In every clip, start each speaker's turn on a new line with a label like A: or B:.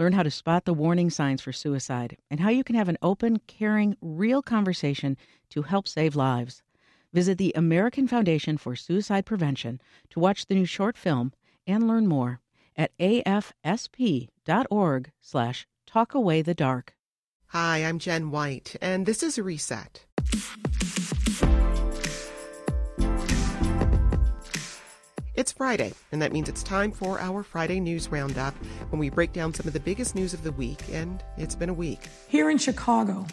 A: Learn how to spot the warning signs for suicide and how you can have an open, caring, real conversation to help save lives. Visit the American Foundation for Suicide Prevention to watch the new short film and learn more at afsp.org slash talkawaythedark.
B: Hi, I'm Jen White, and this is reset. It's Friday, and that means it's time for our Friday News Roundup when we break down some of the biggest news of the week, and it's been a week.
C: Here in Chicago,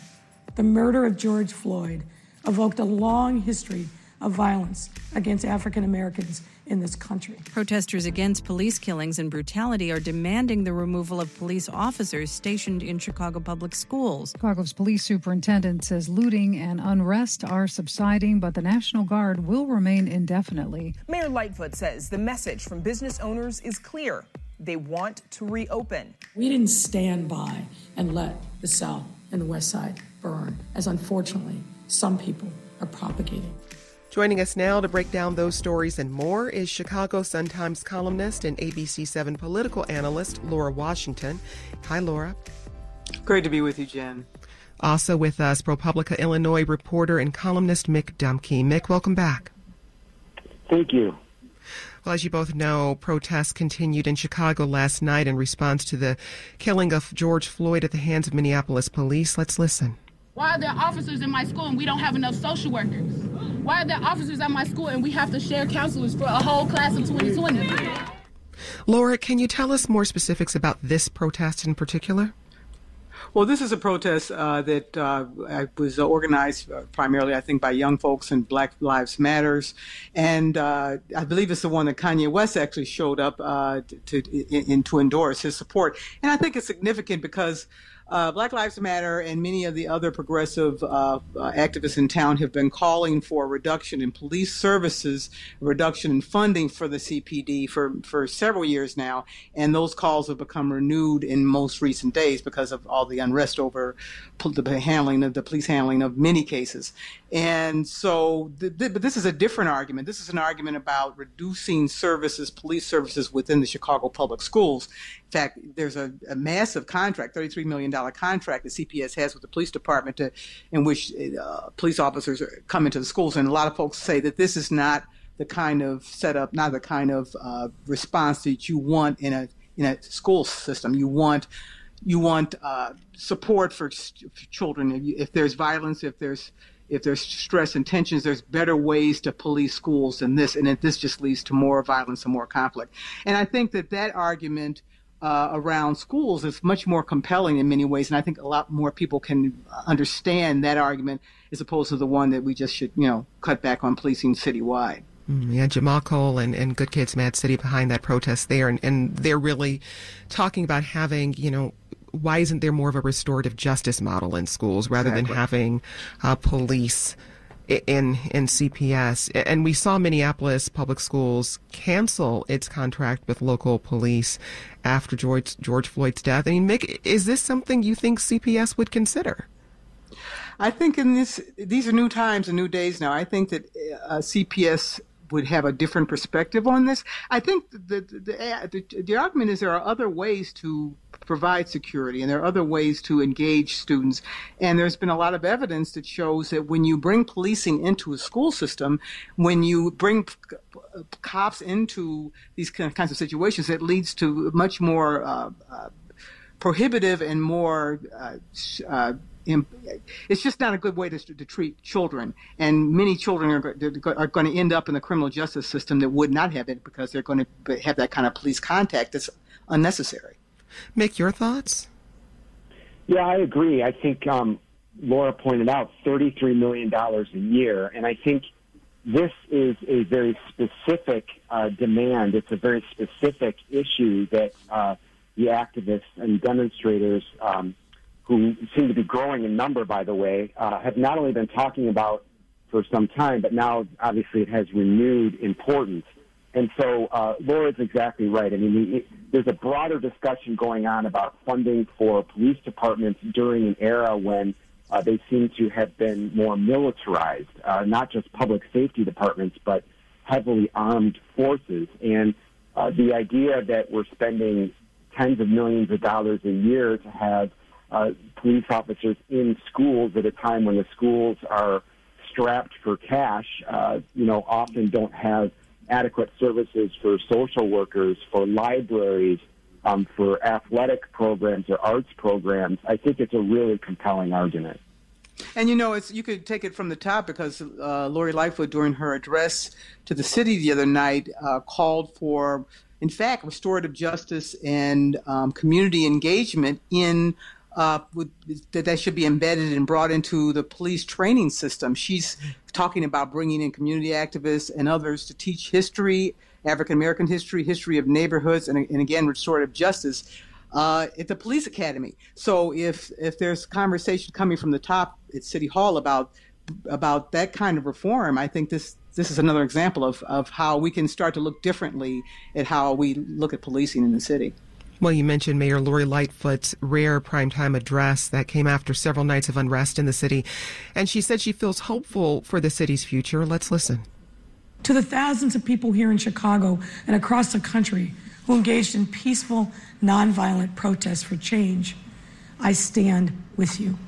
C: the murder of George Floyd evoked a long history of violence against African Americans in this country.
D: Protesters against police killings and brutality are demanding the removal of police officers stationed in Chicago public schools.
E: Chicago's police superintendent says looting and unrest are subsiding, but the National Guard will remain indefinitely.
F: Mayor Lightfoot says the message from business owners is clear. They want to reopen.
C: We didn't stand by and let the South and the West Side burn, as unfortunately some people are propagating.
B: Joining us now to break down those stories and more is Chicago Sun-Times columnist and ABC7 political analyst Laura Washington. Hi, Laura.
G: Great to be with you, Jen.
B: Also with us, ProPublica Illinois reporter and columnist Mick Dumke. Mick, welcome back.
H: Thank you.
B: Well, as you both know, protests continued in Chicago last night in response to the killing of George Floyd at the hands of Minneapolis police. Let's listen.
I: Why are there officers in my school and we don't have enough social workers? Why are there officers at my school and we have to share counselors for a whole class of 2020?
B: Laura, can you tell us more specifics about this protest in particular?
G: Well, this is a protest uh, that uh, was organized uh, primarily, I think, by young folks and Black Lives Matters, and uh, I believe it's the one that Kanye West actually showed up uh, to, to in, to endorse his support. And I think it's significant because uh, Black Lives Matter and many of the other progressive uh, uh, activists in town have been calling for a reduction in police services, a reduction in funding for the CPD for, for several years now. And those calls have become renewed in most recent days because of all the unrest over the handling of the police handling of many cases. And so, th- th- but this is a different argument. This is an argument about reducing services, police services within the Chicago public schools. In fact, there's a, a massive contract, $33 million contract that CPS has with the police department to, in which uh, police officers come into the schools. And a lot of folks say that this is not the kind of setup, not the kind of uh, response that you want in a in a school system. You want you want uh, support for, for children. If, you, if, there's violence, if there's if there's stress and tensions, there's better ways to police schools than this, and this just leads to more violence and more conflict. And I think that that argument uh, around schools is much more compelling in many ways, and I think a lot more people can understand that argument as opposed to the one that we just should, you know, cut back on policing citywide.
B: Mm, yeah, Jamal Cole and, and Good Kids Mad City behind that protest there, and, and they're really talking about having, you know, why isn't there more of a restorative justice model in schools rather exactly. than having uh, police in in CPS? And we saw Minneapolis Public Schools cancel its contract with local police after George George Floyd's death. I mean, Mick, is this something you think CPS would consider?
G: I think in this, these are new times and new days now. I think that uh, CPS would have a different perspective on this. I think the the, the, the argument is there are other ways to provide security and there are other ways to engage students. And there's been a lot of evidence that shows that when you bring policing into a school system, when you bring cops into these kinds of situations, it leads to much more uh, uh, prohibitive and more uh, uh it's just not a good way to, to treat children. And many children are, are going to end up in the criminal justice system that would not have it because they're going to have that kind of police contact that's unnecessary.
B: Mick your thoughts?
H: Yeah, I agree. I think um, Laura pointed out $33 million a year, and I think this is a very specific uh, demand. It's a very specific issue that uh, the activists and demonstrators um, who seem to be growing in number, by the way, uh, have not only been talking about for some time, but now obviously it has renewed importance. And so uh, Laura's exactly right. I mean, it, there's a broader discussion going on about funding for police departments during an era when uh, they seem to have been more militarized, uh, not just public safety departments, but heavily armed forces. And uh, the idea that we're spending tens of millions of dollars a year to have uh, police officers in schools at a time when the schools are strapped for cash, uh, you know, often don't have adequate services for social workers, for libraries, um, for athletic programs or arts programs. I think it's a really compelling argument.
G: And you know, it's you could take it from the top because uh, Lori Lightfoot, during her address to the city the other night, uh, called for, in fact, restorative justice and um, community engagement in uh, with, that that should be embedded and brought into the police training system. She's talking about bringing in community activists and others to teach history, African American history, history of neighborhoods, and, and again, restorative justice uh, at the police academy. So if if there's conversation coming from the top at City Hall about about that kind of reform, I think this this is another example of, of how we can start to look differently at how we look at policing in the city.
B: Well, you mentioned Mayor Lori Lightfoot's rare primetime address that came after several nights of unrest in the city. And she said she feels hopeful for the city's future. Let's listen.
C: To the thousands of people here in Chicago and across the country who engaged in peaceful, nonviolent protests for change, I stand with you.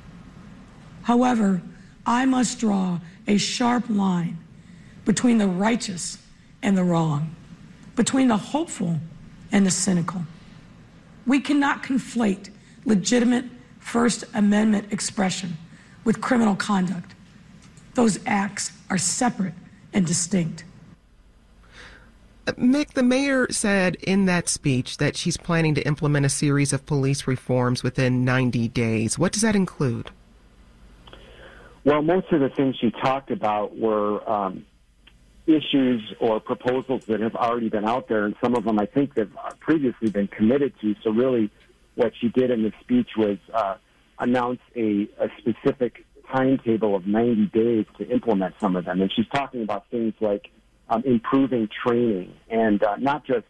C: However, I must draw a sharp line between the righteous and the wrong, between the hopeful and the cynical. We cannot conflate legitimate First Amendment expression with criminal conduct. Those acts are separate and distinct.
B: Mick, the mayor said in that speech that she's planning to implement a series of police reforms within 90 days. What does that include?
H: Well, most of the things she talked about were um, issues or proposals that have already been out there, and some of them I think have previously been committed to. So really, what she did in the speech was uh, announce a, a specific timetable of 90 days to implement some of them. And she's talking about things like um, improving training and uh, not just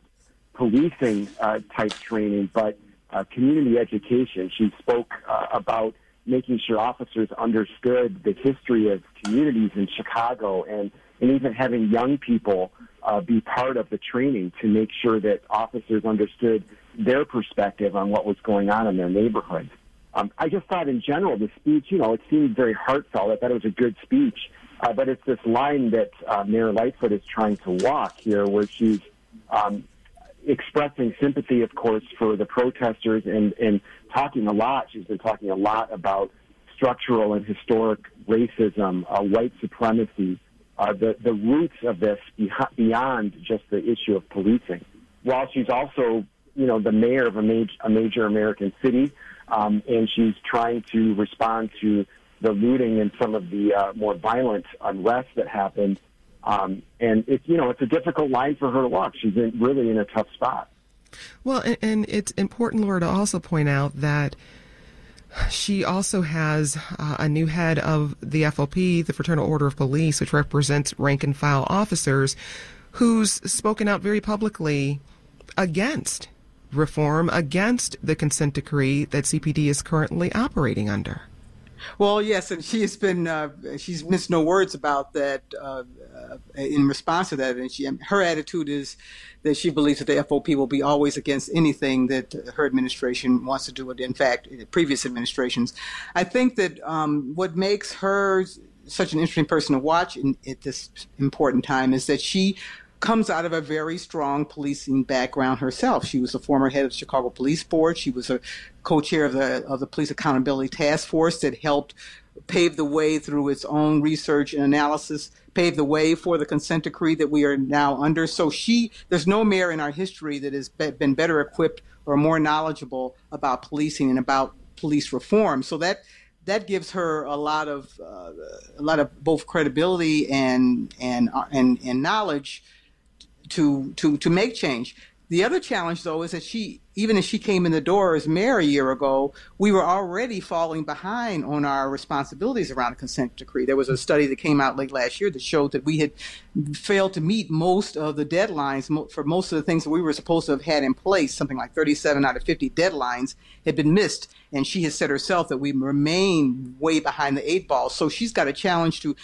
H: policing uh, type training, but uh, community education. She spoke uh, about making sure officers understood the history of communities in Chicago and and even having young people uh, be part of the training to make sure that officers understood their perspective on what was going on in their neighborhoods. Um, I just thought in general the speech, you know, it seemed very heartfelt. I thought it was a good speech, uh, but it's this line that uh, Mayor Lightfoot is trying to walk here, where she's um, expressing sympathy, of course, for the protesters and, and talking a lot. She's been talking a lot about structural and historic racism, uh, white supremacy, uh, the, the roots of this beyond just the issue of policing. While she's also, you know, the mayor of a major, a major American city, um, and she's trying to respond to the looting and some of the uh, more violent unrest that happened. Um, and it's, you know, it's a difficult line for her to walk. She's in, really in a tough spot.
B: Well, and, and it's important, Laura, to also point out that she also has uh, a new head of the FOP, the Fraternal Order of Police, which represents rank and file officers, who's spoken out very publicly against reform, against the consent decree that CPD is currently operating under.
G: Well, yes, and she has been uh, she's missed no words about that uh, uh, in response to that, and she her attitude is that she believes that the FOP will be always against anything that her administration wants to do. In fact, previous administrations, I think that um, what makes her such an interesting person to watch in, at this important time is that she comes out of a very strong policing background herself. She was a former head of the Chicago Police Board. She was a co-chair of the of the Police Accountability Task Force that helped pave the way through its own research and analysis, pave the way for the consent decree that we are now under. So she, there's no mayor in our history that has been better equipped or more knowledgeable about policing and about police reform. So that that gives her a lot of uh, a lot of both credibility and and and, and knowledge to to to make change. The other challenge, though, is that she, even as she came in the door as mayor a year ago, we were already falling behind on our responsibilities around the consent decree. There was a study that came out late last year that showed that we had failed to meet most of the deadlines for most of the things that we were supposed to have had in place. Something like 37 out of 50 deadlines had been missed, and she has said herself that we remain way behind the eight ball. So she's got a challenge to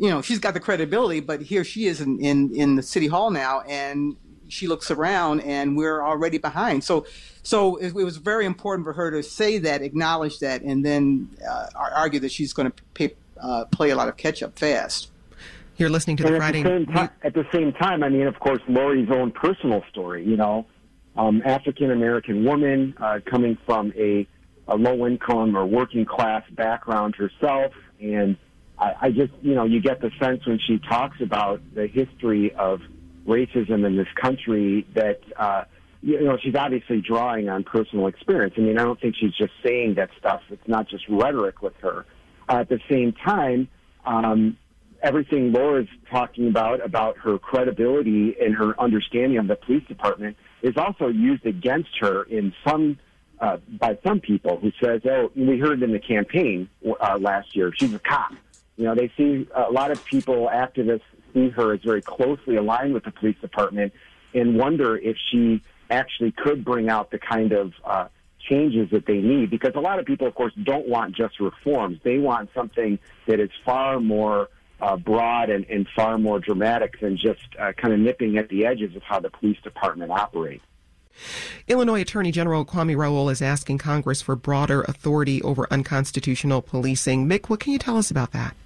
G: you know, she's got the credibility, but here she is in, in, in the city hall now, and she looks around and we're already behind. So, so it, it was very important for her to say that, acknowledge that, and then uh, argue that she's going to uh, play a lot of catch up fast.
B: You're listening to the
H: and
B: Friday.
H: At the, same time, at the same time, I mean, of course, Lori's own personal story. You know, um, African American woman uh, coming from a, a low income or working class background herself, and I, I just, you know, you get the sense when she talks about the history of racism in this country that uh, you know she's obviously drawing on personal experience. I mean, I don't think she's just saying that stuff. It's not just rhetoric with her. Uh, at the same time, um, everything Laura's talking about about her credibility and her understanding of the police department is also used against her in some. Uh, by some people who says, "Oh, we heard in the campaign uh, last year, she's a cop." You know, they see a lot of people, activists, see her as very closely aligned with the police department and wonder if she actually could bring out the kind of uh, changes that they need. Because a lot of people, of course, don't want just reforms. They want something that is far more uh, broad and, and far more dramatic than just uh, kind of nipping at the edges of how the police department operates.
B: Illinois Attorney General Kwame Raoul is asking Congress for broader authority over unconstitutional policing. Mick, what can you tell us about that?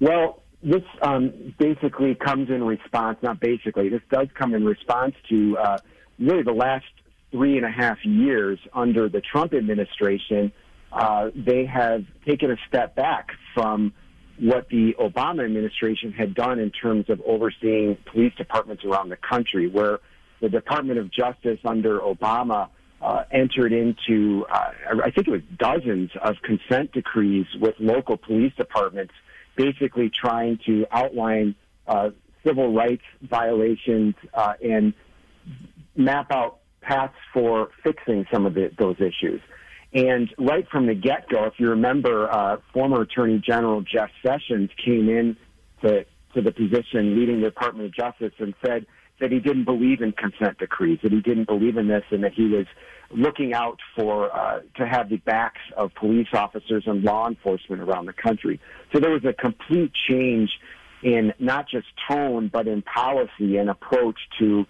H: Well, this um, basically comes in response, not basically, this does come in response to uh, really the last three and a half years under the Trump administration. Uh, they have taken a step back from what the Obama administration had done in terms of overseeing police departments around the country, where the Department of Justice under Obama uh, entered into, uh, I think it was dozens of consent decrees with local police departments basically trying to outline uh, civil rights violations uh, and map out paths for fixing some of the, those issues. And right from the get go, if you remember, uh, former Attorney General Jeff Sessions came in to, to the position leading the Department of Justice and said that he didn't believe in consent decrees, that he didn't believe in this, and that he was looking out for uh, to have the backs of police officers and law enforcement around the country. So there was a complete change in not just tone, but in policy and approach to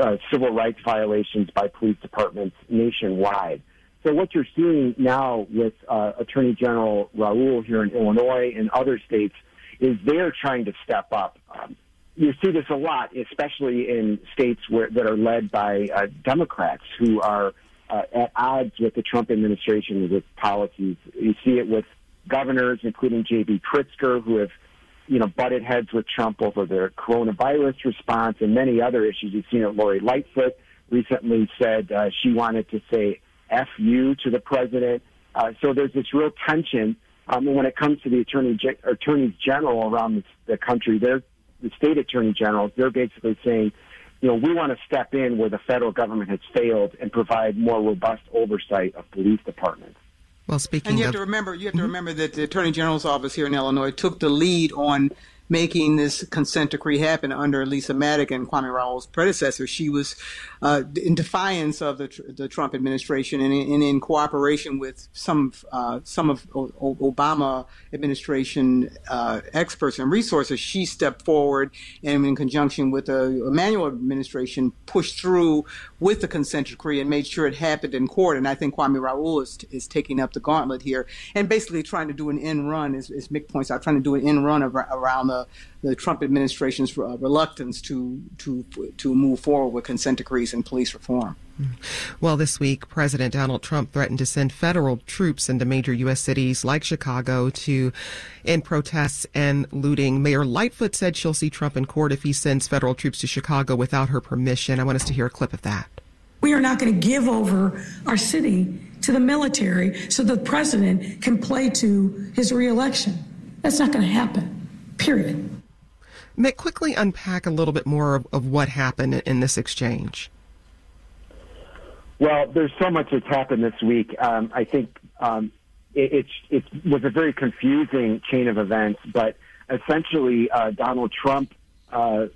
H: uh, civil rights violations by police departments nationwide. So what you're seeing now with uh, Attorney General Raoul here in Illinois and other states is they're trying to step up. Um, you see this a lot, especially in states where, that are led by uh, Democrats who are uh, at odds with the Trump administration with its policies. You see it with governors, including J.B. Pritzker, who have, you know, butted heads with Trump over their coronavirus response and many other issues. You've seen it. Lori Lightfoot recently said uh, she wanted to say "f you" to the president. Uh, so there's this real tension. Um, when it comes to the attorney attorneys general around the, the country, they're the state attorney generals. They're basically saying you know, we want to step in where the federal government has failed and provide more robust oversight of police departments.
B: Well, speaking
G: and you have
B: of,
G: to remember, you have to remember that the Attorney General's office here in Illinois took the lead on making this consent decree happen under Lisa Madigan, Kwame Raoul's predecessor. She was uh, in defiance of the, the Trump administration and in, and in cooperation with some uh, some of o- Obama administration uh, experts and resources. She stepped forward and, in conjunction with the Emanuel administration, pushed through with the consent decree and made sure it happened in court. And I think Kwame Raoul is, is taking up the gauntlet here and basically trying to do an end run, as, as Mick points out, trying to do an end run around the the Trump administration's uh, reluctance to to to move forward with consent decrees and police reform.
B: Well, this week, President Donald Trump threatened to send federal troops into major U.S. cities like Chicago to end protests and looting. Mayor Lightfoot said she'll see Trump in court if he sends federal troops to Chicago without her permission. I want us to hear a clip of that.
C: We are not going to give over our city to the military so the president can play to his reelection. That's not going to happen, period.
B: Mick, quickly unpack a little bit more of, of what happened in this exchange.
H: Well, there's so much that's happened this week. Um, I think um, it, it, it, was a very confusing chain of events, but essentially, uh, Donald Trump uh,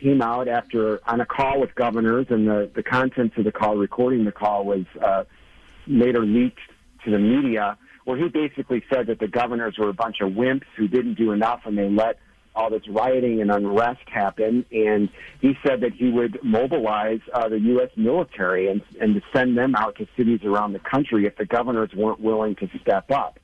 H: came out after on a call with governors, and the, the contents of the call, recording the call, was uh, later leaked to the media, where he basically said that the governors were a bunch of wimps who didn't do enough, and they let all this rioting and unrest happen. And he said that he would mobilize uh, the U.S. military and, and to send them out to cities around the country if the governors weren't willing to step up.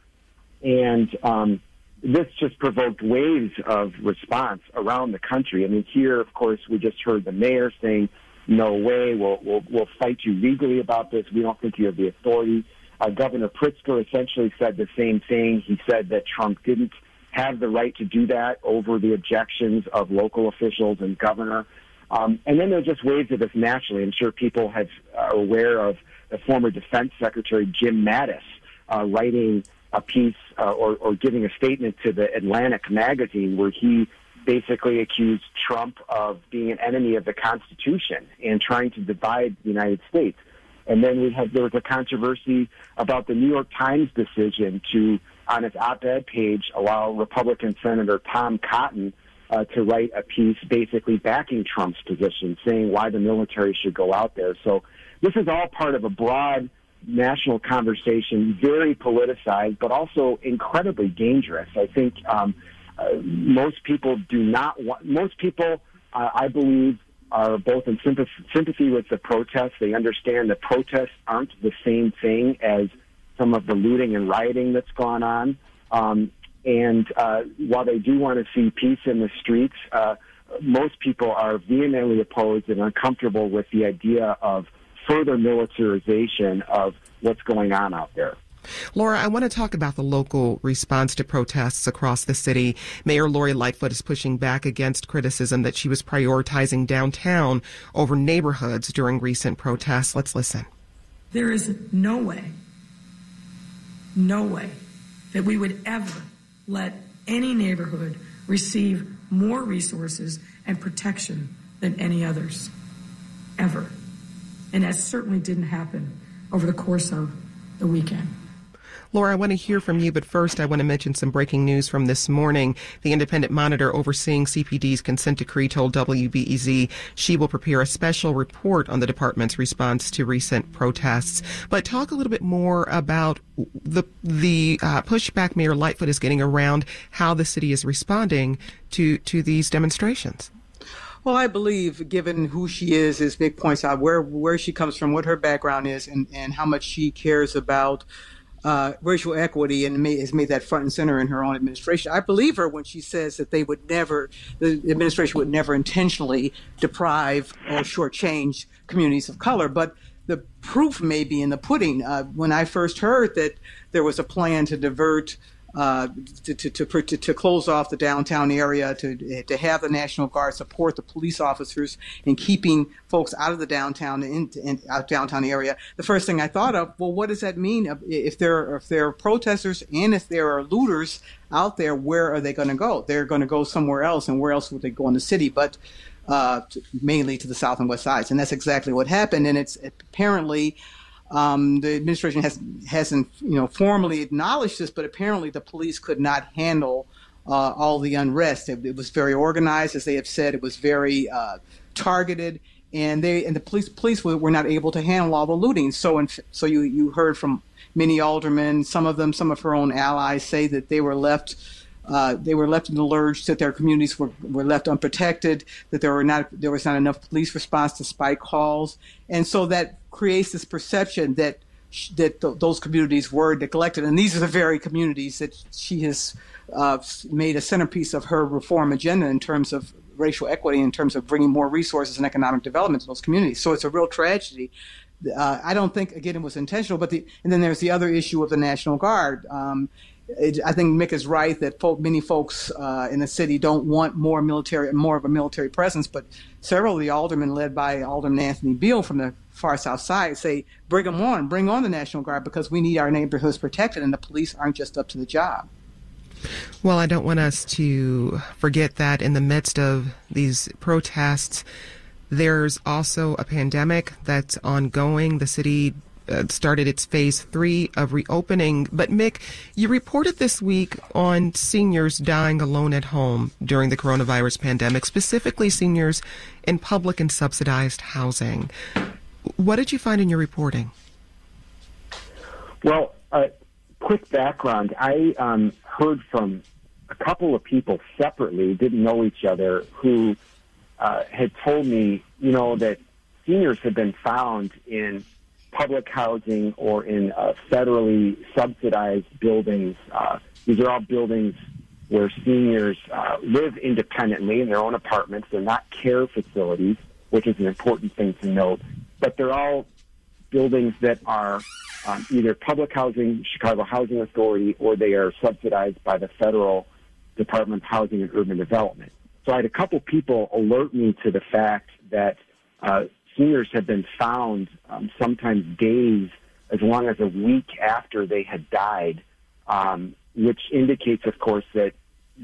H: And um, this just provoked waves of response around the country. I mean, here, of course, we just heard the mayor saying, "No way, we'll we'll, we'll fight you legally about this. We don't think you have the authority." Uh, Governor Pritzker essentially said the same thing. He said that Trump didn't have the right to do that over the objections of local officials and governor. Um, and then there are just waves of this nationally. I'm sure people have, are aware of the former Defense Secretary Jim Mattis uh, writing a piece uh, or, or giving a statement to the Atlantic magazine where he basically accused Trump of being an enemy of the Constitution and trying to divide the United States. And then we had there was a controversy about the New York Times decision to, on its op-ed page, allow Republican Senator Tom Cotton uh, to write a piece basically backing Trump's position, saying why the military should go out there. So this is all part of a broad national conversation, very politicized, but also incredibly dangerous. I think um, uh, most people do not want. Most people, uh, I believe, are both in sympathy, with the protests. They understand that protests aren't the same thing as some of the looting and rioting that's gone on. Um, and uh, while they do want to see peace in the streets, uh, most people are vehemently opposed and uncomfortable with the idea of further militarization of what's going on out there.
B: Laura, I want to talk about the local response to protests across the city. Mayor Lori Lightfoot is pushing back against criticism that she was prioritizing downtown over neighborhoods during recent protests. Let's listen.
C: There is no way, no way that we would ever let any neighborhood receive more resources and protection than any others. Ever. And that certainly didn't happen over the course of the weekend.
B: Laura, I want to hear from you, but first I want to mention some breaking news from this morning. The independent monitor overseeing CPD's consent decree told WBEZ she will prepare a special report on the department's response to recent protests. But talk a little bit more about the the uh, pushback Mayor Lightfoot is getting around how the city is responding to to these demonstrations.
G: Well, I believe, given who she is, as Mick points out, where where she comes from, what her background is, and, and how much she cares about uh, racial equity and may, has made that front and center in her own administration. I believe her when she says that they would never, the administration would never intentionally deprive or shortchange communities of color. But the proof may be in the pudding. Uh, when I first heard that there was a plan to divert uh, to, to, to, to, close off the downtown area, to, to have the National Guard support the police officers in keeping folks out of the downtown in, in out downtown area. The first thing I thought of, well, what does that mean if there if there are protesters and if there are looters out there? Where are they going to go? They're going to go somewhere else, and where else would they go in the city? But uh, mainly to the south and west sides, and that's exactly what happened. And it's apparently um, the administration has hasn't you know formally acknowledged this, but apparently the police could not handle uh, all the unrest. It, it, was very organized, as they have said. It was very uh, targeted, and they and the police police were, not able to handle all the looting. So in, so you you heard from many aldermen, some of them, some of her own allies, say that they were left. Uh, they were left in the lurch, that their communities were, were left unprotected, that there were not there was not enough police response to spike calls, and so that creates this perception that that th- those communities were neglected, and these are the very communities that she has uh, made a centerpiece of her reform agenda in terms of racial equity, in terms of bringing more resources and economic development to those communities. So it's a real tragedy. Uh, I don't think again it was intentional, but the and then there's the other issue of the National Guard. Um, it, I think Mick is right that folk, many folks uh, in the city don't want more military, more of a military presence. But several of the aldermen, led by Alderman Anthony Beale from the far south side, say, "Bring them on, bring on the National Guard because we need our neighborhoods protected, and the police aren't just up to the job."
B: Well, I don't want us to forget that in the midst of these protests, There's also a pandemic that's ongoing. The city started its phase three of reopening. But Mick, you reported this week on seniors dying alone at home during the coronavirus pandemic, specifically seniors in public and subsidized housing. What did you find in your reporting?
H: Well, uh, quick background. I um, heard from a couple of people separately, didn't know each other, who uh, had told me, you know, that seniors had been found in public housing or in uh, federally subsidized buildings. Uh, these are all buildings where seniors uh, live independently in their own apartments. They're not care facilities, which is an important thing to note, but they're all buildings that are um, either public housing, Chicago Housing Authority, or they are subsidized by the federal Department of Housing and Urban Development. So I had a couple people alert me to the fact that uh, seniors have been found um, sometimes days, as long as a week after they had died, um, which indicates, of course, that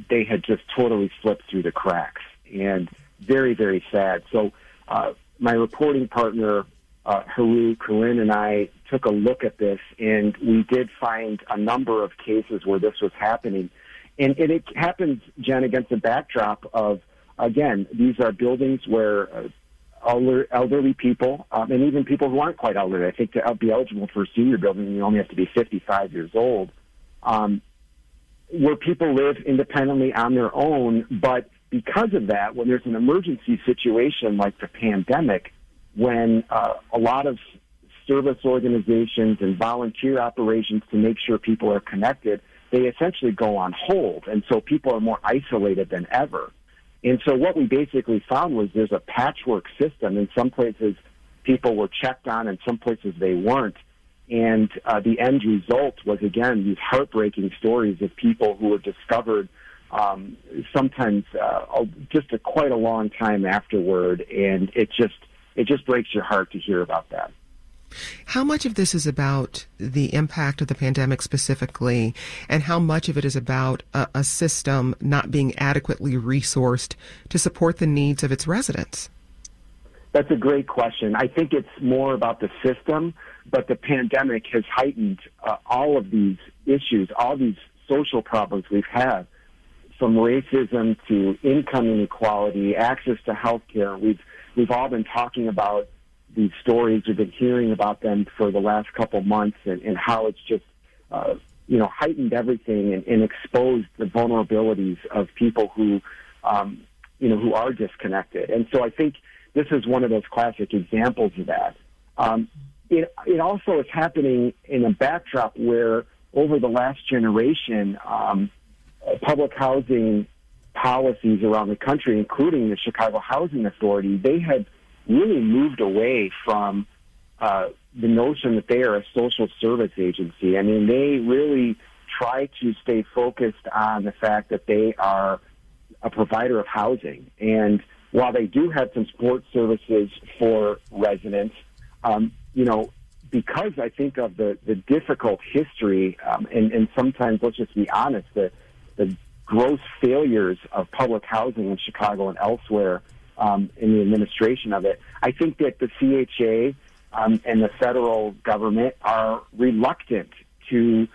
H: they had just totally slipped through the cracks. And very, very sad. So uh, my reporting partner, uh, Haru Coryne, and I took a look at this, and we did find a number of cases where this was happening. And, and it happens, Jen, against the backdrop of, again, these are buildings where uh, elder, elderly people, um, and even people who aren't quite elderly. I think to be eligible for a senior building, you only have to be 55 years old. Um, where people live independently on their own, but because of that, when there's an emergency situation like the pandemic, when uh, a lot of service organizations and volunteer operations to make sure people are connected, they essentially go on hold. And so people are more isolated than ever. And so what we basically found was there's a patchwork system. In some places, people were checked on, in some places they weren't. And uh, the end result was again these heartbreaking stories of people who were discovered um, sometimes uh, just a, quite a long time afterward, and it just it just breaks your heart to hear about that.
B: How much of this is about the impact of the pandemic specifically, and how much of it is about a, a, system not being adequately resourced to support the needs of its residents?
H: That's a great question. I think it's more about the system, but the pandemic has heightened uh, all of these issues, all these social problems we've had, from racism to income inequality, access to health care. We've we've all been talking about these stories. We've been hearing about them for the last couple months and, and how it's just, uh, you know, heightened everything and, and exposed the vulnerabilities of people who, um, you know, who are disconnected. And so I think this is one of those classic examples of that. Um, it, it also is happening in a backdrop where over the last generation, um, public housing policies around the country, including the Chicago Housing Authority, they had really moved away from uh, the notion that they are a social service agency. I mean, they really try to stay focused on the fact that they are a provider of housing. And while they do have some support services for residents, um, you know, because I think of the, the difficult history, um, and, and sometimes, let's just be honest, the, the gross failures of public housing in Chicago and elsewhere, um, in the administration of it. I think that the CHA um, and the federal government are reluctant to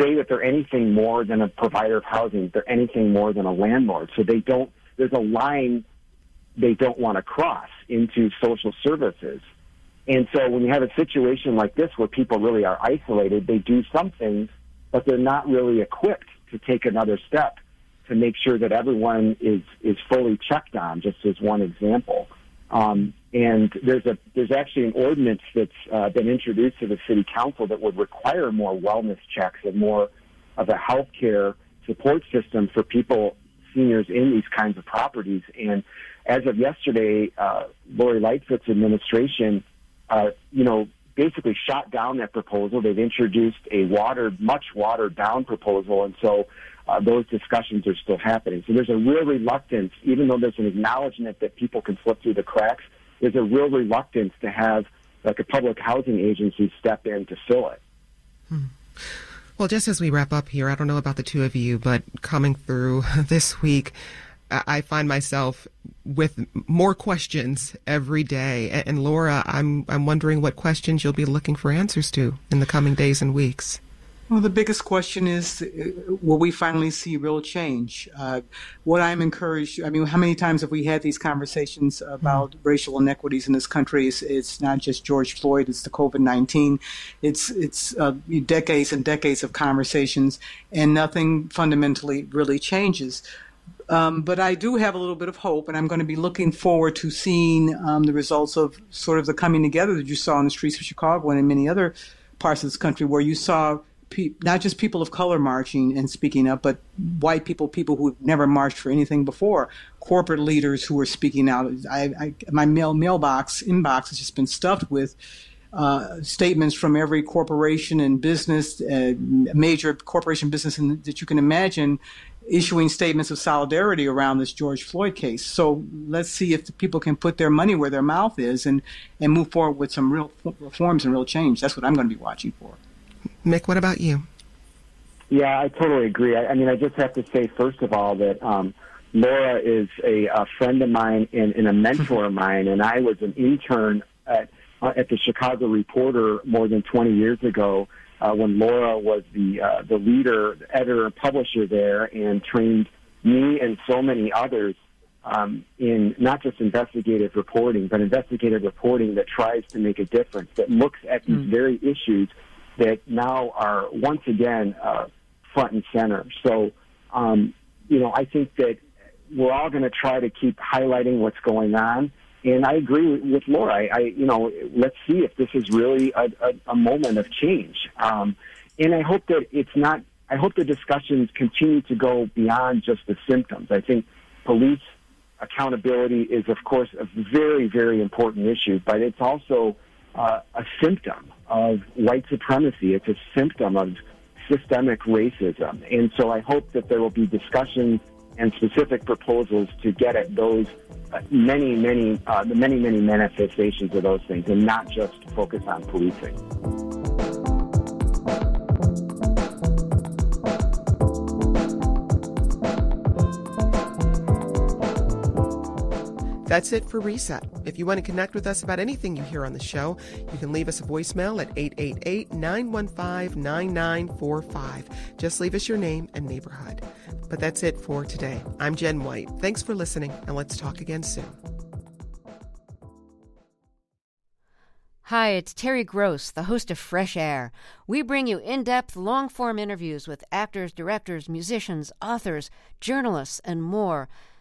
H: say that they're anything more than a provider of housing. They're anything more than a landlord. So they don't. There's a line they don't want to cross into social services. And so when you have a situation like this where people really are isolated, they do some things, but they're not really equipped to take another step to make sure that everyone is is fully checked on. Just as one example. Um, and there's a there's actually an ordinance that's uh, been introduced to the city council that would require more wellness checks and more of a health care support system for people seniors in these kinds of properties. And as of yesterday, uh, Lori Lightfoot's administration, uh, you know, basically shot down that proposal. They've introduced a watered, much watered down proposal, and so uh, those discussions are still happening. So there's a real reluctance, even though there's an acknowledgement that people can slip through the cracks, there's a real reluctance to have like a public housing agency step in to fill it.
B: Hmm. Well, just as we wrap up here, I don't know about the two of you, but coming through this week, I find myself with more questions every day. And Laura, I'm I'm wondering what questions you'll be looking for answers to in the coming days and weeks.
G: Well, the biggest question is uh, will we finally see real change? Uh, what I'm encouraged, I mean, how many times have we had these conversations about mm-hmm. racial inequities in this country? It's, it's, not just George Floyd, it's the COVID 19. It's, it's uh, decades and decades of conversations, and nothing fundamentally really changes. Um, but I do have a little bit of hope, and I'm going to be looking forward to seeing um, the results of sort of the coming together that you saw in the streets of Chicago and in many other parts of this country where you saw pe- not just people of color marching and speaking up, but white people, people who have never marched for anything before, corporate leaders who are speaking out. I, I, my mail mailbox inbox has just been stuffed with uh, statements from every corporation and business, uh, major corporation business in, that you can imagine, issuing statements of solidarity around this George Floyd case. So let's see if the people can put their money where their mouth is and, and move forward with some real reforms and real change. That's what I'm going to be watching for.
B: Mick, what about you?
H: Yeah, I totally agree. I, I mean, I just have to say, first of all, that um, Laura is a, a friend of mine and, and a mentor of mine, and I was an intern at uh, at the Chicago Reporter more than 20 years ago uh, when Laura was the uh, the leader, the editor, and publisher there, and trained me and so many others um, in not just investigative reporting, but investigative reporting that tries to make a difference, that looks at these mm. very issues that now are once again uh, front and center. So, um, you know, I think that we're all going to try to keep highlighting what's going on. And I agree with Laura. I, I you know, let's see if this is really a, a, a moment of change. Um, and I hope that it's not. I hope the discussions continue to go beyond just the symptoms. I think police accountability is, of course, a very, very important issue, but it's also uh, a symptom of white supremacy. It's a symptom of systemic racism. And so I hope that there will be discussions and specific proposals to get at those uh, many, many, uh, the many, many manifestations of those things and not just focus on policing.
B: That's it for Reset. If you want to connect with us about anything you hear on the show, you can leave us a voicemail at 888 915 9945. Just leave us your name and neighborhood. But that's it for today. I'm Jen White. Thanks for listening, and let's talk again soon.
J: Hi, it's Terry Gross, the host of Fresh Air. We bring you in depth, long form interviews with actors, directors, musicians, authors, journalists, and more.